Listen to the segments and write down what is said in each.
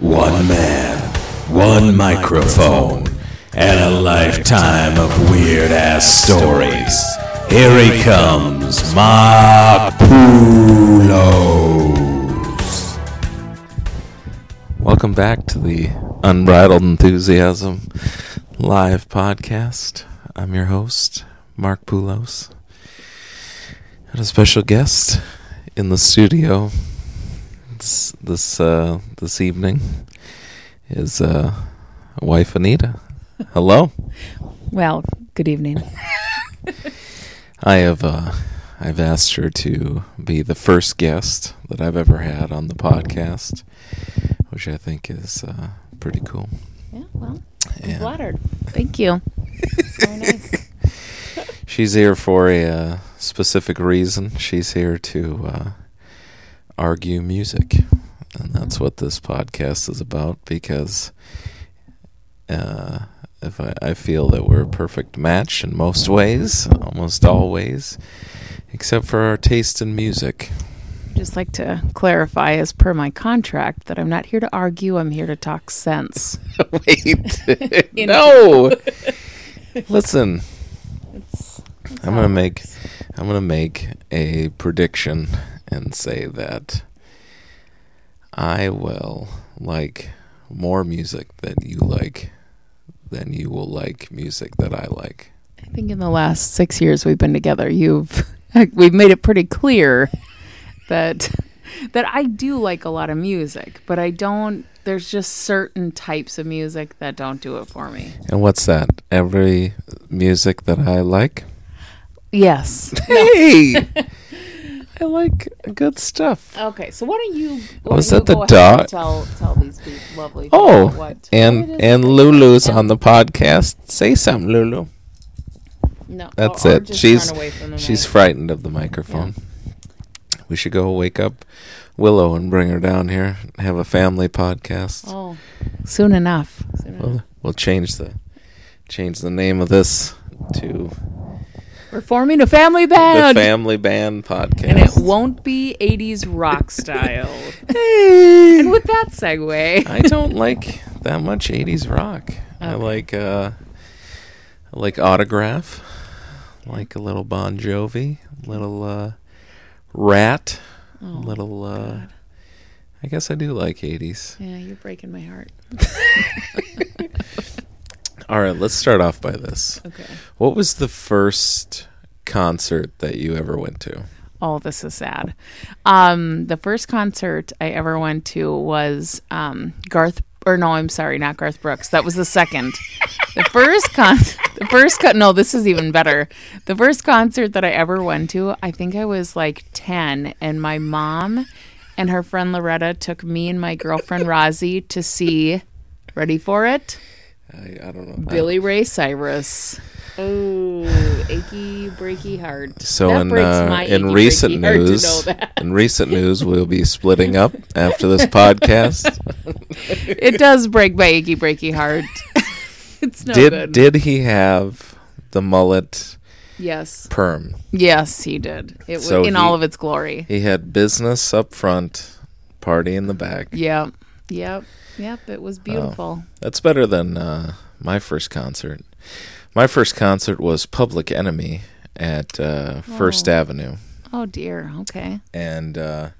One man, one microphone, and a lifetime of weird ass stories. Here he comes, Mark Poulos. Welcome back to the Unbridled Enthusiasm live podcast. I'm your host, Mark Poulos. And a special guest in the studio this this, uh, this evening is uh, wife Anita. Hello. Well, good evening. I have uh, I've asked her to be the first guest that I've ever had on the podcast, which I think is uh, pretty cool. Yeah, well, I'm And flattered. Thank you. Very nice. she's here for a uh, specific reason. She's here to uh, argue music, and that's what this podcast is about. Because uh, if I, I feel that we're a perfect match in most ways, almost always, except for our taste in music. Just like to clarify, as per my contract, that I'm not here to argue. I'm here to talk sense. Wait, no. Listen, It's, it's I'm gonna make. I'm gonna make a prediction and say that I will like more music than you like than you will like music that I like. I think in the last six years we've been together, you've we've made it pretty clear that that I do like a lot of music, but I don't. There's just certain types of music that don't do it for me. And what's that? Every music that I like? Yes. Hey, I like good stuff. Okay, so why don't you? Why Was don't that you the go ahead and dog? Tell tell these people, lovely. Oh, what, what and and Lulu's and- on the podcast. Say something, Lulu. No, That's or- or it. just She's run away from the she's frightened of the microphone. We should go wake up Willow and bring her down here. and Have a family podcast. Oh, soon enough. Soon enough. We'll, we'll change the change the name of this to We're forming a family band. the Family Band Podcast. and it won't be '80s rock style. Hey. and with that segue, I don't like that much '80s rock. I like uh, I like Autograph, like a little Bon Jovi, little uh, Ratt, oh, little. Uh, God. I guess I do like '80s. yeah, you're breaking my heart. All right, let's start off by this. Okay. What was the first concert that you ever went to? Oh, this is sad. Um, the first concert I ever went to was um, Garth. Or no, I'm sorry, not Garth Brooks. That was the second. the first con, the first con. No, this is even better. The first concert that I ever went to, I think I was like ten, and my mom and her friend Loretta took me and my girlfriend Rozzy to see. Ready for it? I, I don't know. Billy Ray Cyrus. Oh, achy breaky heart. So That in breaks uh, my in achy, recent breaky heart to news, in recent news, we'll be splitting up after this podcast. it does break my achy breaky heart. it's no did good. did he have the mullet yes, perm? yes, he did. It was So in he- all of its glory. He had business up front, party in the back. Yep, yep, yep. It was beautiful. That's better than uh, my first concert. My first concert was Public Enemy at uh, First Oh. Avenue. Oh, dear. Okay. and uh,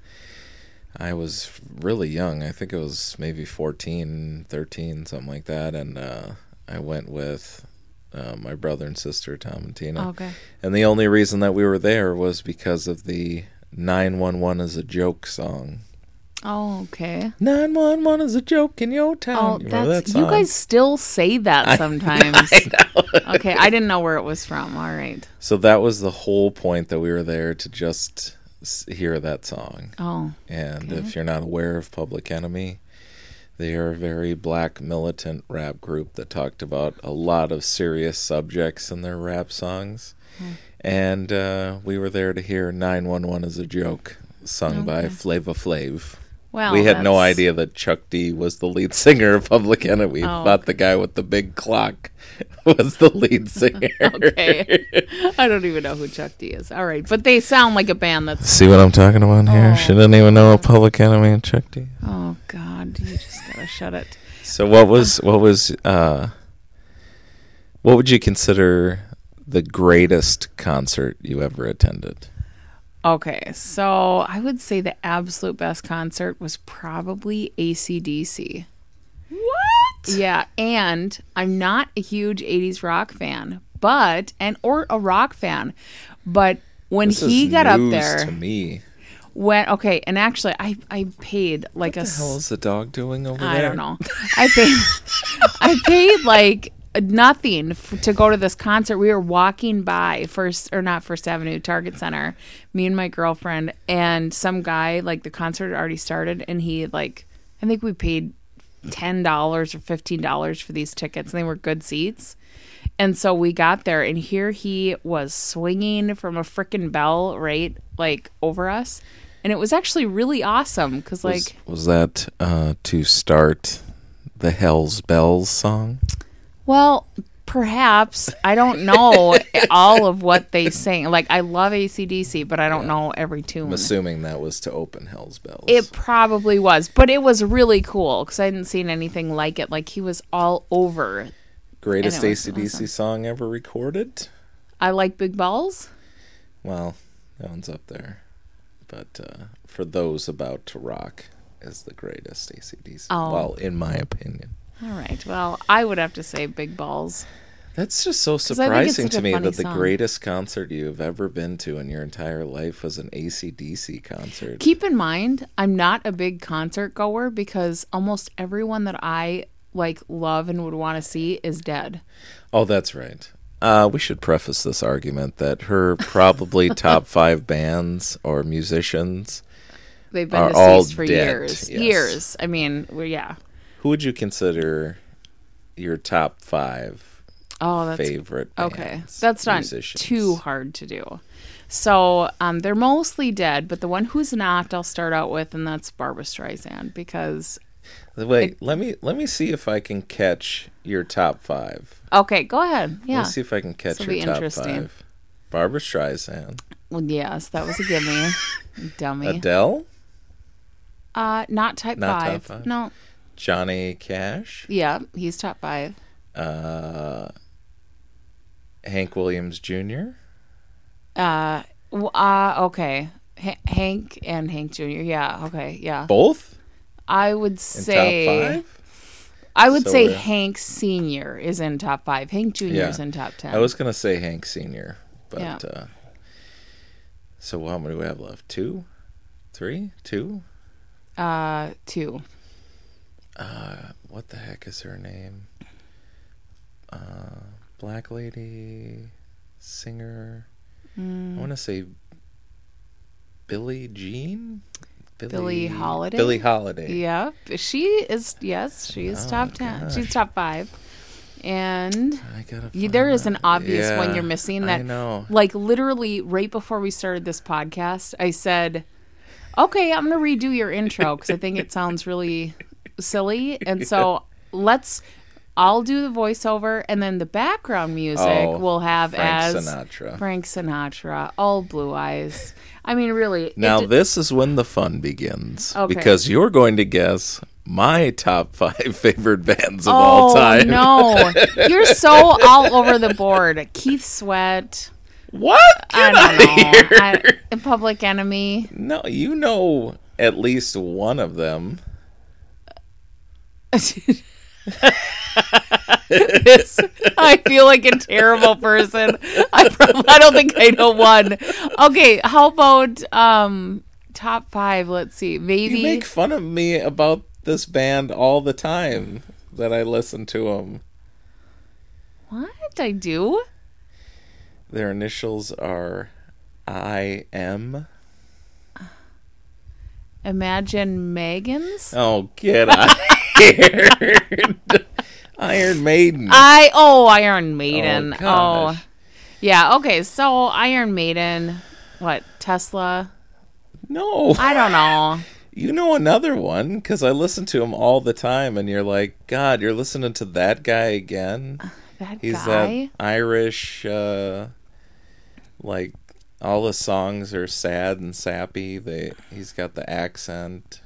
I was really young. I think it was maybe 14, 13, something like that. And uh, I went with uh, my brother and sister, Tom and Tina. Okay. And the only reason that we were there was because of the 911 is a joke song. Oh, okay. 911 is a joke in your Oh, town. you remember that's that you guys still say that sometimes. I know. okay, I didn't know where it was from. All right. So that was the whole point that we were there to just hear that song. Oh, And Okay. if you're not aware of Public Enemy, they are a very black militant rap group that talked about a lot of serious subjects in their rap songs. Hmm. And uh, we were there to hear 911 as a joke, sung by Okay. Flavor Flav. Well, we had no idea that Chuck D was the lead singer of Public Enemy. Oh, Thought the guy with the big clock was the lead singer. Okay. I don't even know who Chuck D is. All right, but they sound like a band that's. See what I'm talking about here? Oh. She didn't even know a Public Enemy and Chuck D. Oh God, you just gotta shut it. So what was what was uh what would you consider the greatest concert you ever attended? Okay, so I would say the absolute best concert was probably ACDC. What? Yeah, and I'm not a huge 80s rock fan, but and or a rock fan, but when This he is got up there, to me. when okay, and actually I I paid like a What the hell is the dog doing over I there? I don't know. I paid I paid like nothing f- to go to this concert. We were walking by first or not First Avenue Target Center, me and my girlfriend and some guy like the concert had already started and he like I think we paid ten dollars or fifteen dollars for these tickets and they were good seats. And so we got there and here he was swinging from a freaking bell right like over us. And it was actually really awesome Was, like was that uh, to start the Hell's Bells song? Well, perhaps I don't know all of what they sing. Like I love ACDC, but I don't know every tune. I'm assuming that was to open Hell's Bells. It probably was, but it was really cool because I hadn't seen anything like it. Like he was all over. Greatest ACDC awesome. song ever recorded? I like big balls. Well, that one's up there. But uh, for those about to rock is the greatest ACDC. Oh. Well, in my opinion. All right. Well, I would have to say big balls. That's just so I think it's surprising to me that the song. greatest concert you've ever been to in your entire life was an ACDC concert. Keep in mind, I'm not a big concert goer because almost everyone that I like love and would want to see is dead. Oh, that's right. Uh, we should preface this argument that her probably top five bands or musicians. They've been Are all for dead, years. yes. Years. I mean, well, yeah. Who would you consider your top five Oh, that's favorite bands? okay. That's not musicians? too hard to do. So um, they're mostly dead, but the one who's not, I'll start out with, and that's Barbra Streisand because. Wait, let me let me see if I can catch your top five. Okay, go ahead. Yeah, Let Yeah. me see if I can catch This'll your top five. Barbra Streisand, Well, yes, that was a gimme. Dummy. Adele, Uh, not type Not top five. five? No. Johnny Cash, Yeah, he's top five. uh, Hank Williams Jr. Uh, uh okay. H- Hank and Hank Jr. Yeah. Okay. Yeah. Both I would say. top five. I would So say we're- Hank Senior is in top five. Hank Junior Yeah. is in top ten. I was gonna say Hank Senior, but Yeah. uh, so how many do we have left? Two, three, two. uh two. Uh, what the heck is her name? Uh, black lady, singer. I Mm, want to say Billie Jean. Billie Holiday? Billie Holiday. Yep, she is. Yes, she is Oh, top ten. gosh. She's top five. And I gotta. you, find there is an obvious one you're missing. that, I know. like literally right before we started this podcast, I said, "Okay, I'm going to redo your intro because I think it sounds really silly." And so let's. I'll do the voiceover, and then the background music Oh, we'll have Frank as Sinatra. Frank Sinatra, all blue eyes. I mean, really. Now d- this is when the fun begins Okay. because you're going to guess my top five favorite bands of oh all time. no, you're so all over the board. Keith Sweat. What? I Get out don't of know. here. I, Public Enemy. No, you know at least one of them. This- I feel like a terrible person. I probably, I don't think I know one. Okay, how about um top five? Let's see, maybe. You make fun of me about this band all the time that I listen to them. what I do? Their initials are I M. Imagine Megan's. Oh, get out Iron Maiden. I oh Iron Maiden. Oh, Oh, yeah. Okay, so Iron Maiden. What Tesla? no. I don't know. You know another one because I listen to him all the time, and you're like, God, you're listening to that guy again. That He's guy. that Irish, uh, like all the songs are sad and sappy. They he's got the accent.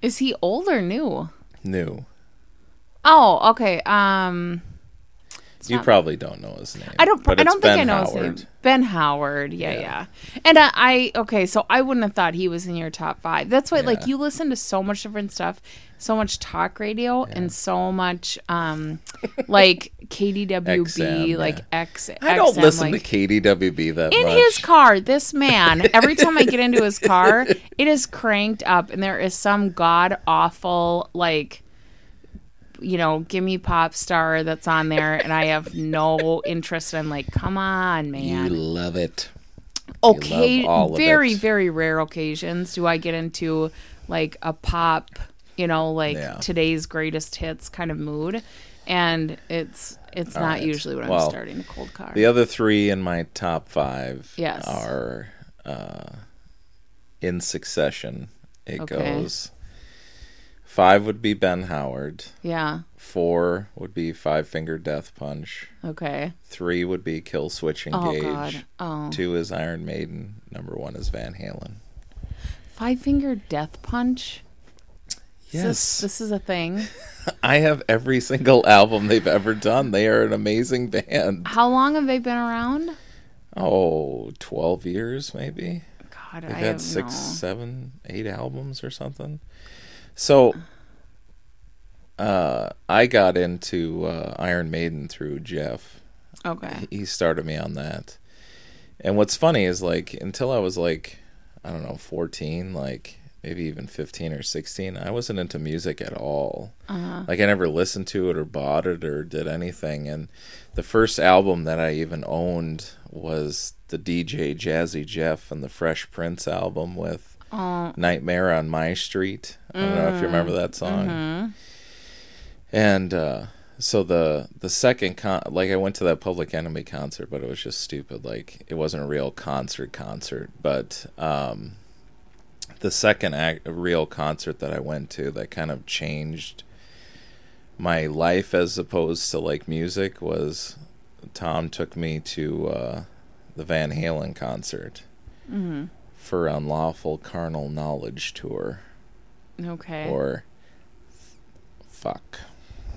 Is he old or new? New. Oh, okay. Um, You not- probably don't know his name. I don't. I don't think I Ben know Howard. his name. Ben Howard. Yeah, Yeah. yeah. And uh, I okay. So I wouldn't have thought he was in your top five. That's why, like, you listen to so much different stuff, so much talk radio, and so much, um, like KDWB, XM, like yeah. X. I don't XM, listen like, to KDWB that in much. his car, this man, every time I get into his car, it is cranked up, and there is some god awful, like, you know, gimme pop star that's on there, and I have no interest. I'm like, come on, man. you love it. Okay, love very, it. very rare occasions do I get into like a pop, you know, like Yeah. today's greatest hits kind of mood, and it's it's not right. usually when I'm starting a cold car. The other three in my top five Yes. are uh, in succession. It Okay. goes. Five would be Ben Howard. yeah. Four would be Five Finger Death Punch. Okay. Three would be Kill Switch Oh Engage. God. Oh. Two is Iron Maiden. Number one is Van Halen. Five Finger Death Punch. Is This, this is a thing. I have every single album they've ever done. They are an amazing band. How long have they been around? Oh, 12 years maybe. God, They've I had have six, no. seven, eight albums or something. So, uh, I got into uh, Iron Maiden through Jeff. Okay. He started me on that. And what's funny is like until I was like, I don't know, fourteen, like maybe even fifteen or sixteen, I wasn't into music at all. Uh-huh. Like I never listened to it or bought it or did anything. And the first album that I even owned was the DJ Jazzy Jeff and the Fresh Prince album with Oh. Nightmare on My Street. I don't know if you remember that song. Mm-hmm. And uh, so the the second con, like I went to that Public Enemy concert, but it was just stupid. Like it wasn't a real concert concert. But um, the second act, real concert that I went to that kind of changed my life as opposed to like music was Tom took me to uh, the Van Halen concert Mm-hmm. for Unlawful Carnal Knowledge tour Okay. or fuck.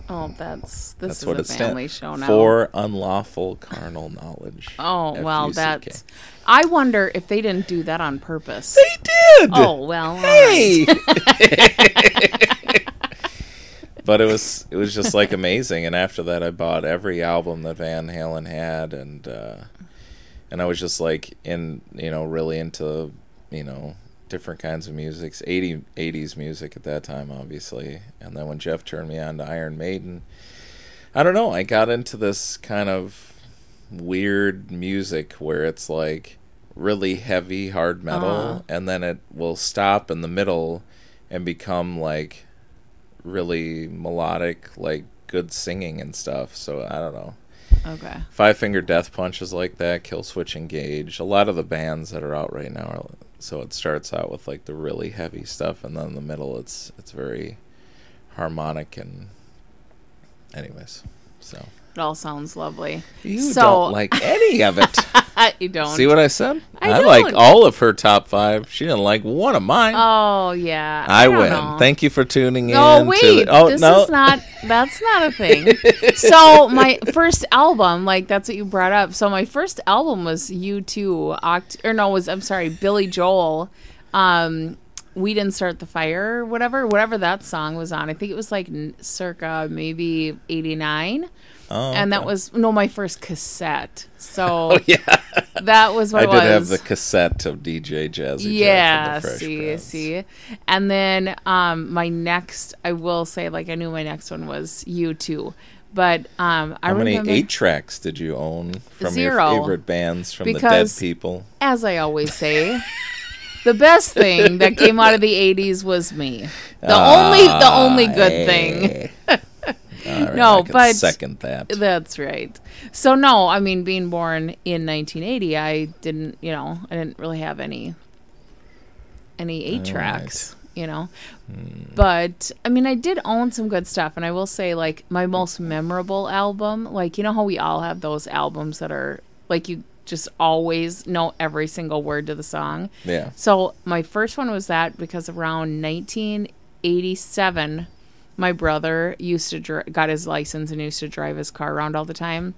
Oh, that's this That's is what a family show now. for. Unlawful carnal knowledge. Oh well, that's. I wonder if they didn't do that on purpose. They did. Oh well. all right. Hey. but it was it was just like amazing, and after that, I bought every album that Van Halen had, and uh, and I was just like in you know really into you know different kinds of music 80 80s music at that time obviously and then when jeff turned me on to iron maiden i don't know i got into this kind of weird music where it's like really heavy hard metal Uh-huh. and then it will stop in the middle and become like really melodic like good singing and stuff so i don't know Okay. Five Finger Death Punch is like that. Killswitch Engage. A lot of the bands that are out right now are so it starts out with like the really heavy stuff, and then in the middle it's it's very harmonic and. Anyways, so It all sounds lovely. you So- don't like any of it. you don't. See what I said? I like all of her top five. She didn't like one of mine. Oh yeah. I, don't win. know. Thank you for tuning No, in. wait. To the, oh this no, is not. That's not a thing. so my first album, like that's what you brought up. So my first album was U two, Oct- or no, was I'm sorry, Billy Joel. Um, we didn't start the fire, or whatever, whatever that song was on. I think it was like circa maybe eighty nine. Oh, and that was no my first cassette. So yeah. that was what I did have the cassette of DJ Jazzy yeah and the Fresh see Prince. see and then um my next i will say like i knew my next one was U two but um i How many remember eight tracks did you own from Zero. your favorite bands from Because- the dead people? as i always say the best thing that came out of the 80s was me the only the only good thing All right, No, but- second that. that's right so no i mean being born in 1980 i didn't you know i didn't really have any any oh, eight All tracks you know. Hmm. But I mean, I did own some good stuff, and I will say, like my most memorable album, like you know how we all have those albums that are like you just always know every single word to the song. Yeah. So my first one was that because around 1987, my brother used to dri- got his license and used to drive his car around all the time,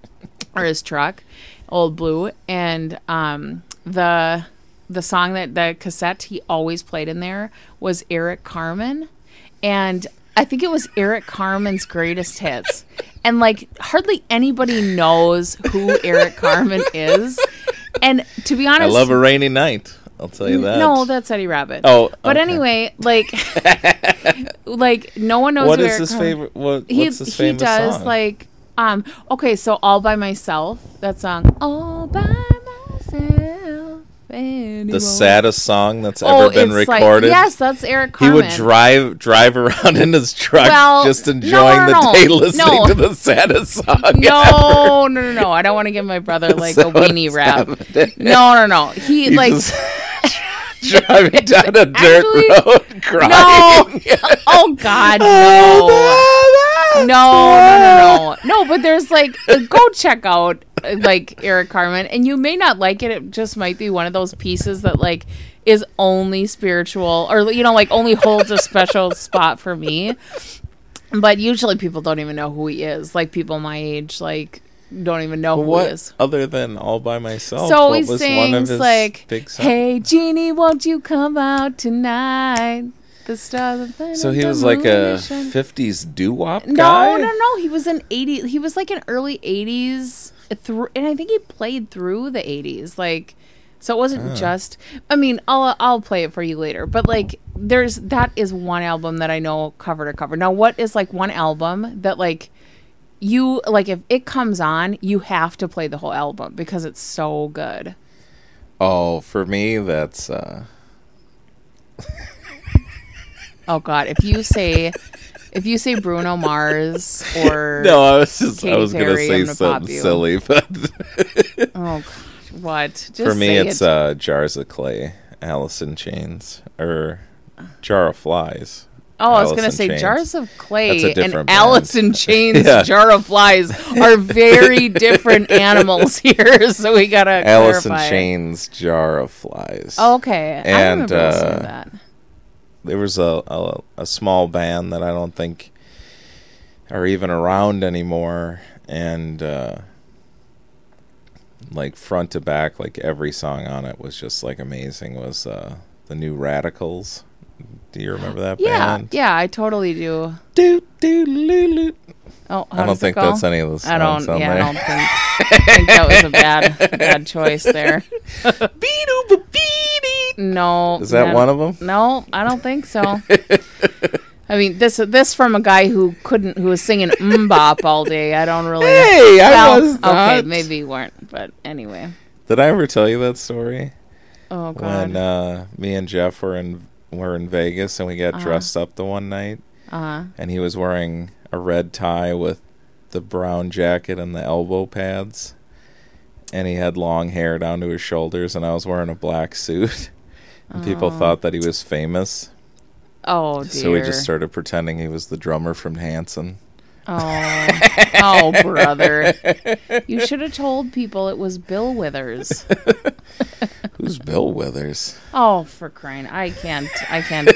or his truck, old blue, and um the the song that the cassette he always played in there was Eric Carmen, and I think it was Eric Carmen's greatest hits. And like hardly anybody knows who Eric Carmen is. And to be honest I love a rainy night. I'll tell you that. no, that's Eddie Rabbitt. Oh, but okay. anyway, like, like no one knows What is his Carmen- favorite? What, He what's his he famous does song? like um okay, so all by myself. That song, all by myself. the saddest song that's Oh, ever been it's like- recorded. yes, that's Eric He would drive drive around in his truck, Well, just enjoying no, no, the day, listening to the saddest song. No, no, no, no. I don't want to give my brother like a weenie rap. No, no, no. He He's like just driving down a dirt actually- road, crying. no. Oh God, no. No, no, no, no, no. But there's like, uh, go check out uh, like Eric Carmen, and you may not like it. It just might be one of those pieces that like is only spiritual, or you know, like only holds a special spot for me. But usually, people don't even know who he is. Like people my age, like don't even know who he What is. other than all by myself? So what he was one of sings his like, big "Hey Deanie, won't you come out tonight? The stars." So he was like a '50s doo-wop guy. No, no, no. He was an 80s. He was like an early 80s through and I think he played through the 80s. Like so it wasn't ah. just I mean, I'll I'll play it for you later. But like there's that is one album that I know cover to cover. Now what is like one album that like you like if it comes on, you have to play the whole album because it's so good. Oh, for me, that's uh, Oh god, if you say if you say Bruno Mars or no. I was just I Katy was gonna Perry, say I'm gonna something silly, but oh god, what? Just for me, say it's it. uh, jars of clay, Alice in Chains, or jar of flies. Oh, I was gonna say Chains. jars of clay and different Alice in Chains Yeah. jar of flies are very different animals here, so we gotta Alice clarify. in Chains, jar of flies. Oh, okay, I And, remember uh, that. there was a, a a small band that I don't think are even around anymore, and uh, like front to back, like every song on it was just like amazing. Was uh, the New Radicals? Do you remember that Yeah, band? yeah, I totally do. Do, do, loo, loo. Oh, I don't think go? that's any of the songs I don't. on Yeah, I don't think. Think that was a bad, bad choice there. No, Is that one of them? No, I don't think so. I mean, this this from a guy who couldn't, who was singing MMMBop all day. I don't really. Hey, I Well, was okay, maybe you weren't, but anyway. Did I ever tell you that story? Oh god. when uh, me and Jeff were in were in Vegas and we got Uh-huh. dressed up the one night, Uh huh. and he was wearing a red tie with the brown jacket and the elbow pads, and he had long hair down to his shoulders, and I was wearing a black suit. And people Oh. thought that he was famous, Oh dear. so we just started pretending he was the drummer from Hanson. Oh, oh, brother! You should have told people it was Bill Withers. Who's Bill Withers? Oh, for crying! I can't. I can't.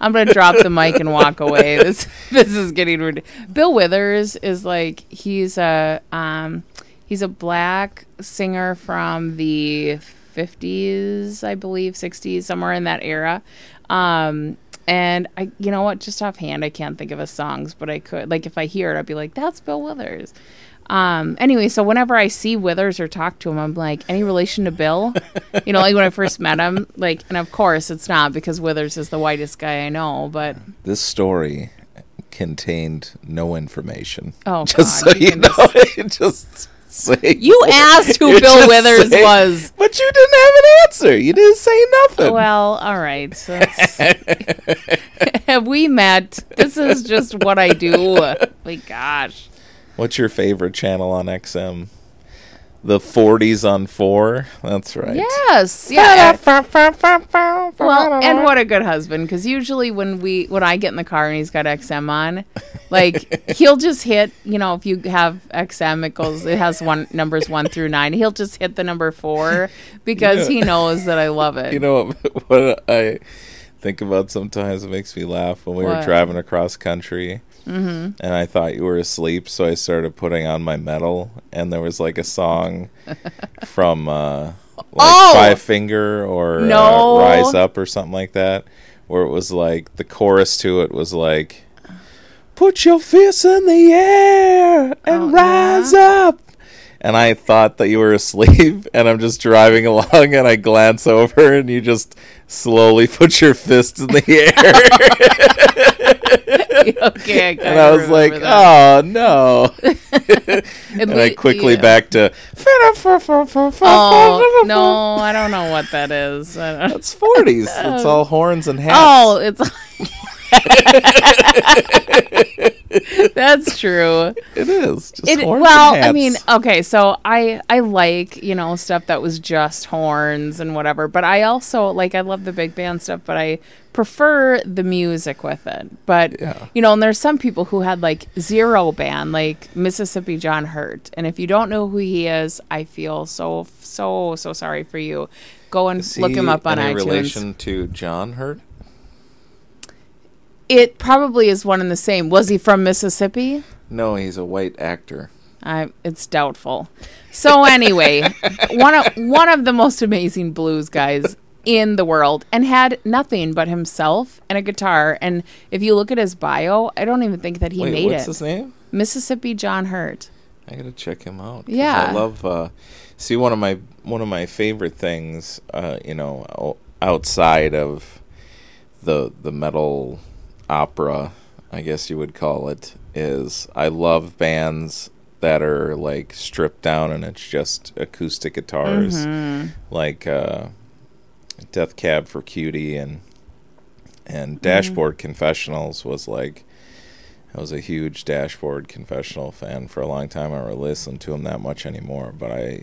I'm gonna drop the mic and walk away. This this is getting ridiculous. Bill Withers is like he's a um he's a black singer from the 50s, I believe, 60s, somewhere in that era. Um and I you know what, just offhand I can't think of his songs, but I could like if I hear it I'd be like that's Bill Withers. Um anyway, so whenever I see Withers or talk to him, I'm like any relation to Bill? you know, like when I first met him, like and of course it's not because Withers is the whitest guy I know, but This story contained no information. oh just god. so you you know, just- just You asked who Bill Withers saying- was. But you didn't have an answer. You didn't say nothing. Well, all right. So have we met? This is just what I do. My gosh. What's your favorite channel on XM? The 40s on four. That's right. Yes. Yeah. well, and what a good husband because usually when we when I get in the car and he's got XM on, like he'll just hit. You know, if you have XM, it goes. It has one numbers one through nine. He'll just hit the number four because he knows that I love it. You know what, what I think about sometimes? It makes me laugh when we were driving across country. And I thought you were asleep, so I started putting on my metal, and there was like a song from uh, like Oh! Five Finger or No. uh, Rise Up or something like that, where it was like the chorus to it was like, "Put your fists in the air and Oh, rise up." And I thought that you were asleep, and I'm just driving along, and I glance over, and you just slowly put your fist in the air, okay, I and I was like, "Oh no!" and I quickly back to. Oh no, I don't know what that is. That's forties. It's all horns and hats. Oh, it's. That's true. it is. It, well, I mean, okay, so I I like you know stuff that was just horns and whatever, but I also like I love the big band stuff, but I prefer the music with it. But Yeah. you know, and there's some people who had like zero band, like Mississippi John Hurt, and if you don't know who he is, I feel so so so sorry for you. Go and Is look him up on any iTunes. relation to John Hurt? It probably is one and the same. Was he from Mississippi? No, he's a white actor. I, it's doubtful. So anyway, one of one of the most amazing blues guys in the world, and had nothing but himself and a guitar. And if you look at his bio, I don't even think that he Wait, made what's it. his name? Mississippi John Hurt. I gotta check him out. Yeah. I love. Uh, see, one of my one of my favorite things, uh, you know, outside of the the metal opera, I guess you would call it, is I love bands that are like stripped down and it's just acoustic guitars, Mm-hmm. like uh, Death Cab for Cutie and Mm-hmm. and Dashboard Confessionals was like. I was a huge Dashboard Confessional fan for a long time. I don't really listen to them that much anymore, but I,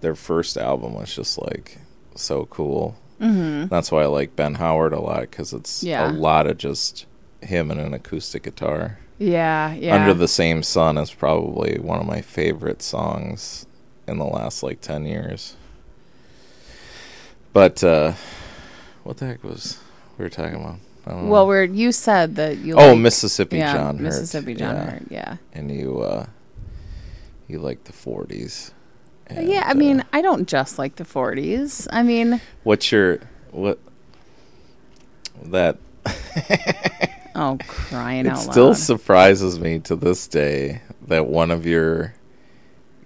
their first album was just like so cool. Mm-hmm. That's why I like Ben Howard a lot because it's Yeah. a lot of just him and an acoustic guitar. Yeah, yeah. Under the Same Sun is probably one of my favorite songs in the last like 10 years. But, uh, what the heck was we were talking about? I don't know. well, we're you said that you. oh, like- Mississippi yeah, John Hurt. Mississippi John yeah. Hurt. Yeah. And you, uh, you like the 40s. And, yeah, I uh, mean, I don't just like the 40s. I mean, what's your, what, that, oh, crying it out still surprises me to this day that one of your,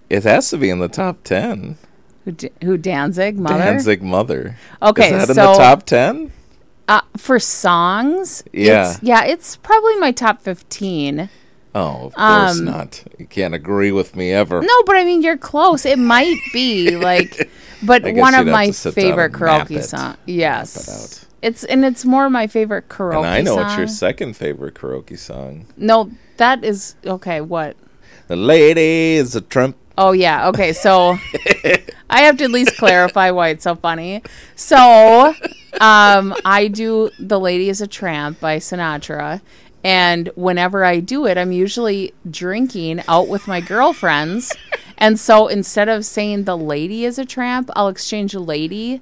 it has to be in the top 10. who, D- who Danzig, mother? Danzig Mother. Okay, Is that so in the top 10? Uh, for songs, Yeah. it's, yeah, it's probably my top fifteen. Oh, of course Um, not. You can't agree with me ever. No, but I mean you're close. It might be like, but one of my to sit down favorite karaoke songs. Yes. It's and it's more my favorite karaoke. Song. And I know song. what's your second favorite karaoke song. No, that is okay. What? The lady is a tramp. Oh yeah. Okay. So I have to at least clarify why it's so funny. So um, I do "The Lady Is a Tramp" by Sinatra, and whenever I do it, I'm usually drinking out with my girlfriends. And so instead of saying "The lady is a tramp," I'll exchange a "lady"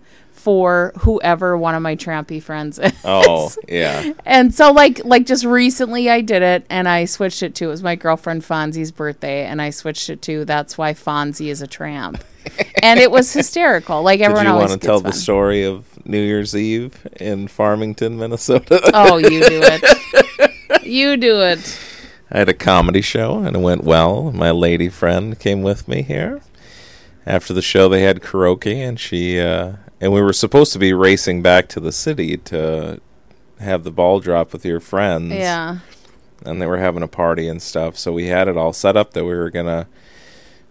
for whoever one of my trampy friends is. Oh, yeah. And so like like just recently I did it and I switched it to it was my girlfriend Fonzie's birthday and I switched it to that's why Fonzie is a tramp. and it was hysterical. Like everyone Did you want to tell the story of New Year's Eve in Farmington, Minnesota? Oh, you do it. you do it. I had a comedy show and it went well. My lady friend came with me here. After the show, they had karaoke, and she uh, and we were supposed to be racing back to the city to have the ball drop with your friends. Yeah. and they were having a party and stuff. So we had it all set up that we were gonna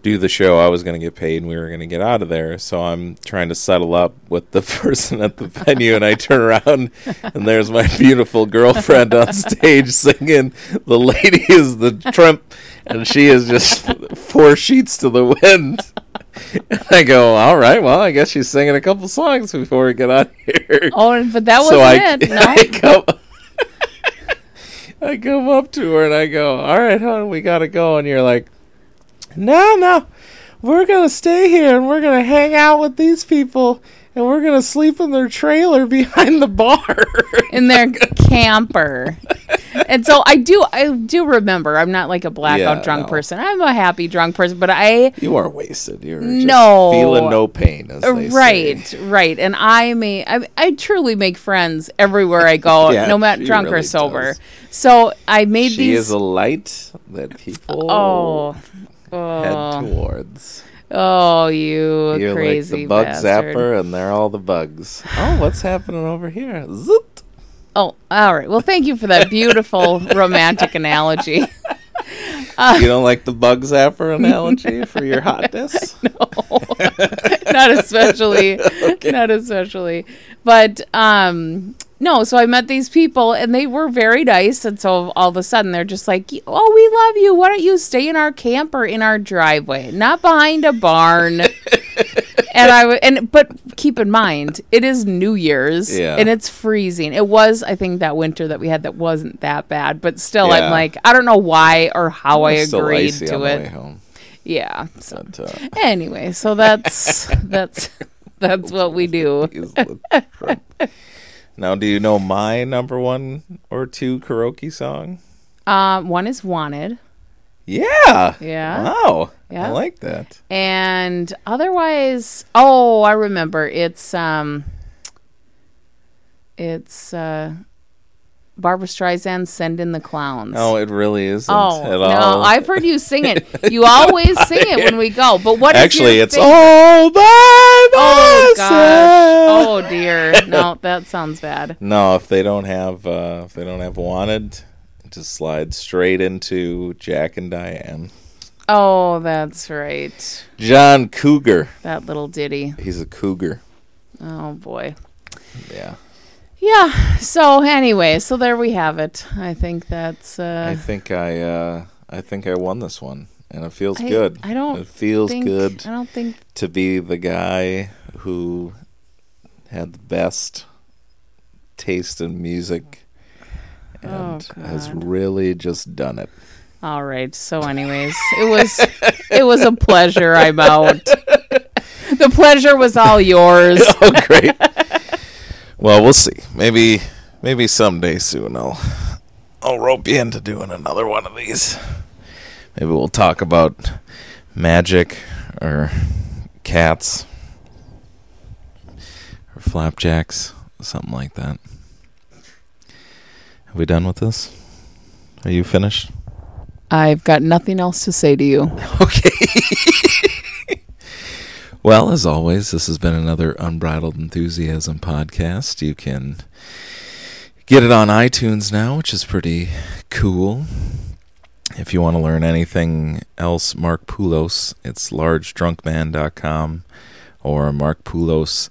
do the show. I was gonna get paid, and we were gonna get out of there. So I'm trying to settle up with the person at the venue, and I turn around, and there's my beautiful girlfriend on stage singing. The lady is the tramp, and she is just four sheets to the wind. I go, all right. Well, I guess she's singing a couple songs before we get out here. Oh, but that wasn't so I, it. No. I come, I come up to her and I go, all right, hon, we gotta go. And you're like, no, no, we're gonna stay here and we're gonna hang out with these people and we're gonna sleep in their trailer behind the bar. in their camper. And so I do I do remember I'm not like a blackout Yeah, drunk no. person. I'm a happy drunk person, but I you are wasted. You're just No. feeling no pain, as they right, say. right. And I may I, I truly make friends everywhere I go, Yeah, no matter she drunk or sober. does. So I made She these is a light that people Oh. head Oh, towards. Oh, you You're crazy like the bug bastard. zapper, and they're all the bugs. Oh, what's happening over here? Zoop. Oh, all right. Well, thank you for that beautiful romantic analogy. you don't like the bug zapper analogy for your hotness? No, not especially not especially but um no so i met these people and they were very nice and so all of a sudden they're just like oh we love you. Why don't you stay in our camper in our driveway? Not behind a barn. And i w- and but keep in mind it is new year's Yeah. and it's freezing. It was i think that winter that we had that wasn't that bad but still Yeah. i'm like i don't know why or how i agreed to on the way it yeah so But, uh, anyway so that's that's that's what we do now, do you know my number one or two karaoke song? um one is wanted Yeah. Yeah. Wow. Yeah. I like that. and otherwise oh i remember it's um it's uh barbra streisand send in the clowns No, it really isn't Oh at no! all. I've heard you sing it. You always sing it when we go. But what? Actually, it's all by Oh myself. gosh! Oh dear! No, that sounds bad. No, if they don't have uh, if they don't have wanted, it just slide straight into Jack and Diane. Oh, that's right. John Cougar. That little ditty. He's a cougar. Oh boy. Yeah. Yeah. So anyway, so there we have it. I think that's. I Uh, think I uh, I think I won this one, and it feels I- good. I don't It feels think, good I don't think. to be the guy who had the best taste in music and has Oh, God. really just done it. All right. So, anyways, it was it was a pleasure. I'm out. The pleasure was all yours. oh, great. well, we'll see. Maybe, maybe someday soon I'll, I'll rope you into doing another one of these. Maybe we'll talk about magic or cats or flapjacks, something like that. Have we done with this? Are you finished? I've got nothing else to say to you. Okay. Well, as always, this has been another Unbridled Enthusiasm podcast. You can get it on iTunes now, which is pretty cool. If you want to learn anything else, Mark Poulos, it's largedrunkman.com or Mark Poulos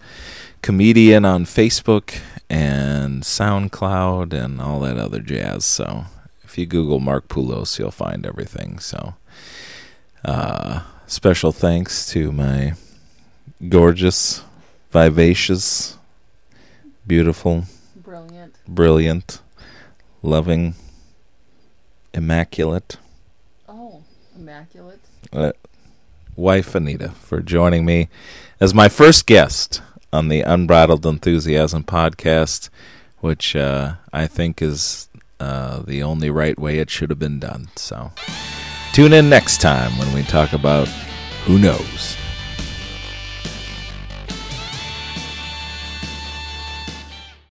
comedian on Facebook and SoundCloud and all that other jazz. So if you Google Mark Poulos, you'll find everything. So uh, special thanks to my gorgeous, vivacious, beautiful, Brilliant. brilliant, loving, immaculate Oh, immaculate. uh, wife Anita for joining me as my first guest on the Unbridled Enthusiasm podcast, which uh, I think is uh, the only right way it should have been done. So tune in next time when we talk about who knows.